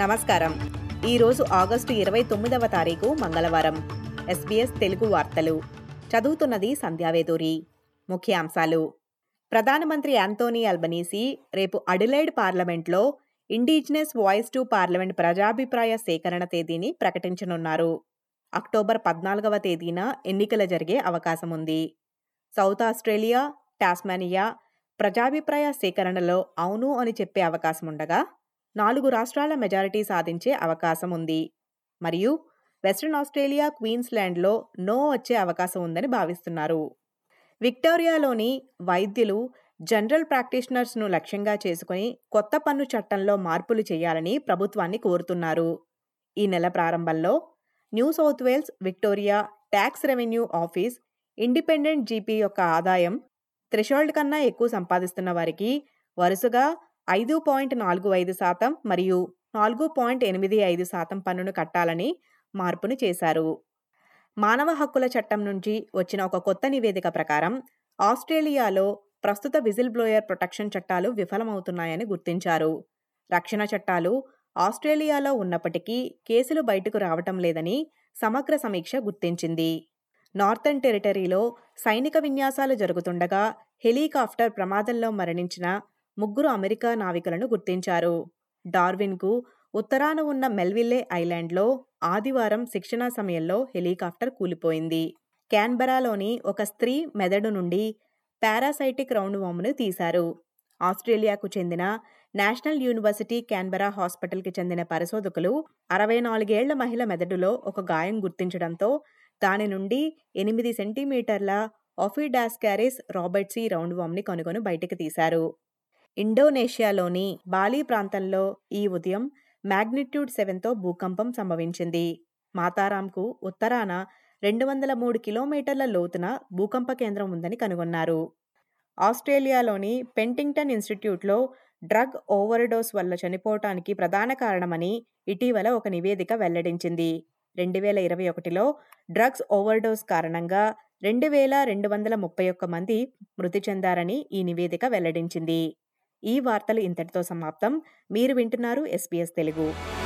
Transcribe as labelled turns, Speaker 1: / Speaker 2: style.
Speaker 1: నమస్కారం. ఈరోజు ఆగస్టు ఇరవై తొమ్మిదవ తారీఖు మంగళవారం. ఎస్బీఎస్ తెలుగు వార్తలు. చదువుతున్నది సంధ్యావేదూరి ముఖ్యాంశాలు. ప్రధానమంత్రి యాంతోనీ అల్బనీసీ రేపు అడిలైడ్ పార్లమెంట్లో ఇండిజినస్ వాయిస్ టు పార్లమెంట్ ప్రజాభిప్రాయ సేకరణ తేదీని ప్రకటించనున్నారు. అక్టోబర్ పద్నాలుగవ తేదీన ఎన్నికలు జరిగే అవకాశం ఉంది. సౌత్ ఆస్ట్రేలియా టాస్మానియా ప్రజాభిప్రాయ సేకరణలో అవును అని చెప్పే అవకాశం ఉండగా నాలుగు రాష్ట్రాల మెజారిటీ సాధించే అవకాశం ఉంది మరియు వెస్ట్రన్ ఆస్ట్రేలియా క్వీన్స్లాండ్లో నో వచ్చే అవకాశం ఉందని భావిస్తున్నారు. విక్టోరియాలోని వైద్యులు జనరల్ ప్రాక్టీషనర్స్ను లక్ష్యంగా చేసుకుని కొత్త పన్ను చట్టంలో మార్పులు చేయాలని ప్రభుత్వాన్ని కోరుతున్నారు. ఈ నెల ప్రారంభంలో New South Wales Victoria tax revenue office independent GP యొక్క ఆదాయం థ్రెషోల్డ్ కన్నా ఎక్కువ సంపాదిస్తున్న వారికి వరుసగా ఐదు పాయింట్ నాలుగు ఐదు శాతం మరియు నాలుగు పాయింట్ ఎనిమిది ఐదు శాతం పన్నును కట్టాలని మార్పును చేశారు. మానవ హక్కుల చట్టం నుంచి వచ్చిన ఒక కొత్త నివేదిక ప్రకారం ఆస్ట్రేలియాలో ప్రస్తుత విజిల్ బ్లోయర్ ప్రొటెక్షన్ చట్టాలు విఫలమవుతున్నాయని గుర్తించారు. రక్షణ చట్టాలు ఆస్ట్రేలియాలో ఉన్నప్పటికీ కేసులు బయటకు రావటం లేదని సమగ్ర సమీక్ష గుర్తించింది. నార్థన్ టెరిటరీలో సైనిక విన్యాసాలు జరుగుతుండగా హెలికాప్టర్ ప్రమాదంలో మరణించిన ముగ్గురు అమెరికా నావికులను గుర్తించారు. డార్విన్కు ఉత్తరాన ఉన్న మెల్విల్లే ఐలాండ్లో ఆదివారం శిక్షణ సమయంలో హెలికాప్టర్ కూలిపోయింది. క్యాన్బరాలోని ఒక స్త్రీ మెదడు నుండి పారాసైటిక్ రౌండ్ వామ్ను తీశారు. ఆస్ట్రేలియాకు చెందిన నేషనల్ యూనివర్సిటీ క్యాన్బరా హాస్పిటల్కి చెందిన పరిశోధకులు అరవై నాలుగేళ్ళ మహిళ మెదడులో ఒక గాయం గుర్తించడంతో దాని నుండి ఎనిమిది సెంటీమీటర్ల ఆఫిడాస్కారిస్ రాబర్ట్సీ రౌండ్ వామ్ని కనుగొని బయటకు తీశారు. ఇండోనేషియాలోని బాలి ప్రాంతంలో ఈ ఉదయం మ్యాగ్నిట్యూడ్ సెవెన్తో భూకంపం సంభవించింది. మాతారాంకు ఉత్తరాన రెండు వందల మూడు కిలోమీటర్ల లోతున భూకంప కేంద్రం ఉందని కనుగొన్నారు. ఆస్ట్రేలియాలోని పెంటింగ్టన్ ఇన్స్టిట్యూట్లో డ్రగ్ ఓవర్డోస్ వల్ల చనిపోవటానికి ప్రధాన కారణమని ఇటీవల ఒక నివేదిక వెల్లడించింది. రెండు వేల ఇరవై ఒకటిలో డ్రగ్స్ ఓవర్డోస్ కారణంగా రెండు వేల రెండు వందల ముప్పై ఒక్క మంది మృతి చెందారని ఈ నివేదిక వెల్లడించింది. ఈ వార్తలు ఇంతటితో సమాప్తం. మీరు వింటున్నారు ఎస్పీఎస్ తెలుగు.